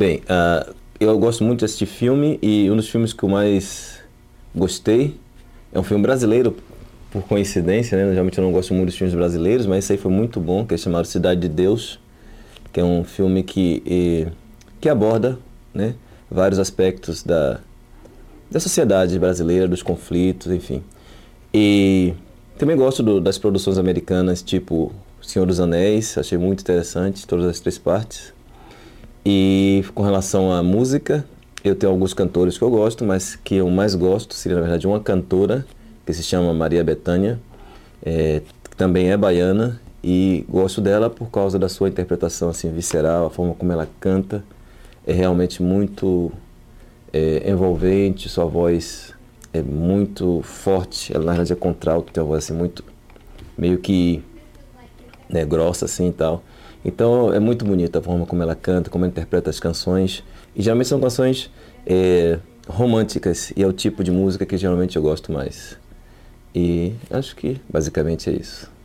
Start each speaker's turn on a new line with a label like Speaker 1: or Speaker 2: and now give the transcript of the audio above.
Speaker 1: Bem, uh, eu gosto muito de assistir filme e um dos filmes que eu mais gostei é um filme brasileiro, por coincidência, né? Geralmente eu não gosto muito dos filmes brasileiros, mas esse aí foi muito bom, que é chamado Cidade de Deus, que é um filme que, e, que aborda né, vários aspectos da, da sociedade brasileira, dos conflitos, enfim. E também gosto do, das produções americanas, tipo Senhor dos Anéis, achei muito interessante, todas as três partes. E com relação à música, eu tenho alguns cantores que eu gosto, mas que eu mais gosto seria, na verdade, uma cantora que se chama Maria Bethânia, é, que também é baiana, e gosto dela por causa da sua interpretação assim visceral, a forma como ela canta é realmente muito é, envolvente, sua voz é muito forte, ela na verdade é contralto, tem uma voz assim muito meio que né, grossa assim e tal. Então é muito bonita a forma como ela canta, como ela interpreta as canções. E geralmente são canções é, românticas e é o tipo de música que geralmente eu gosto mais. E acho que basicamente é isso.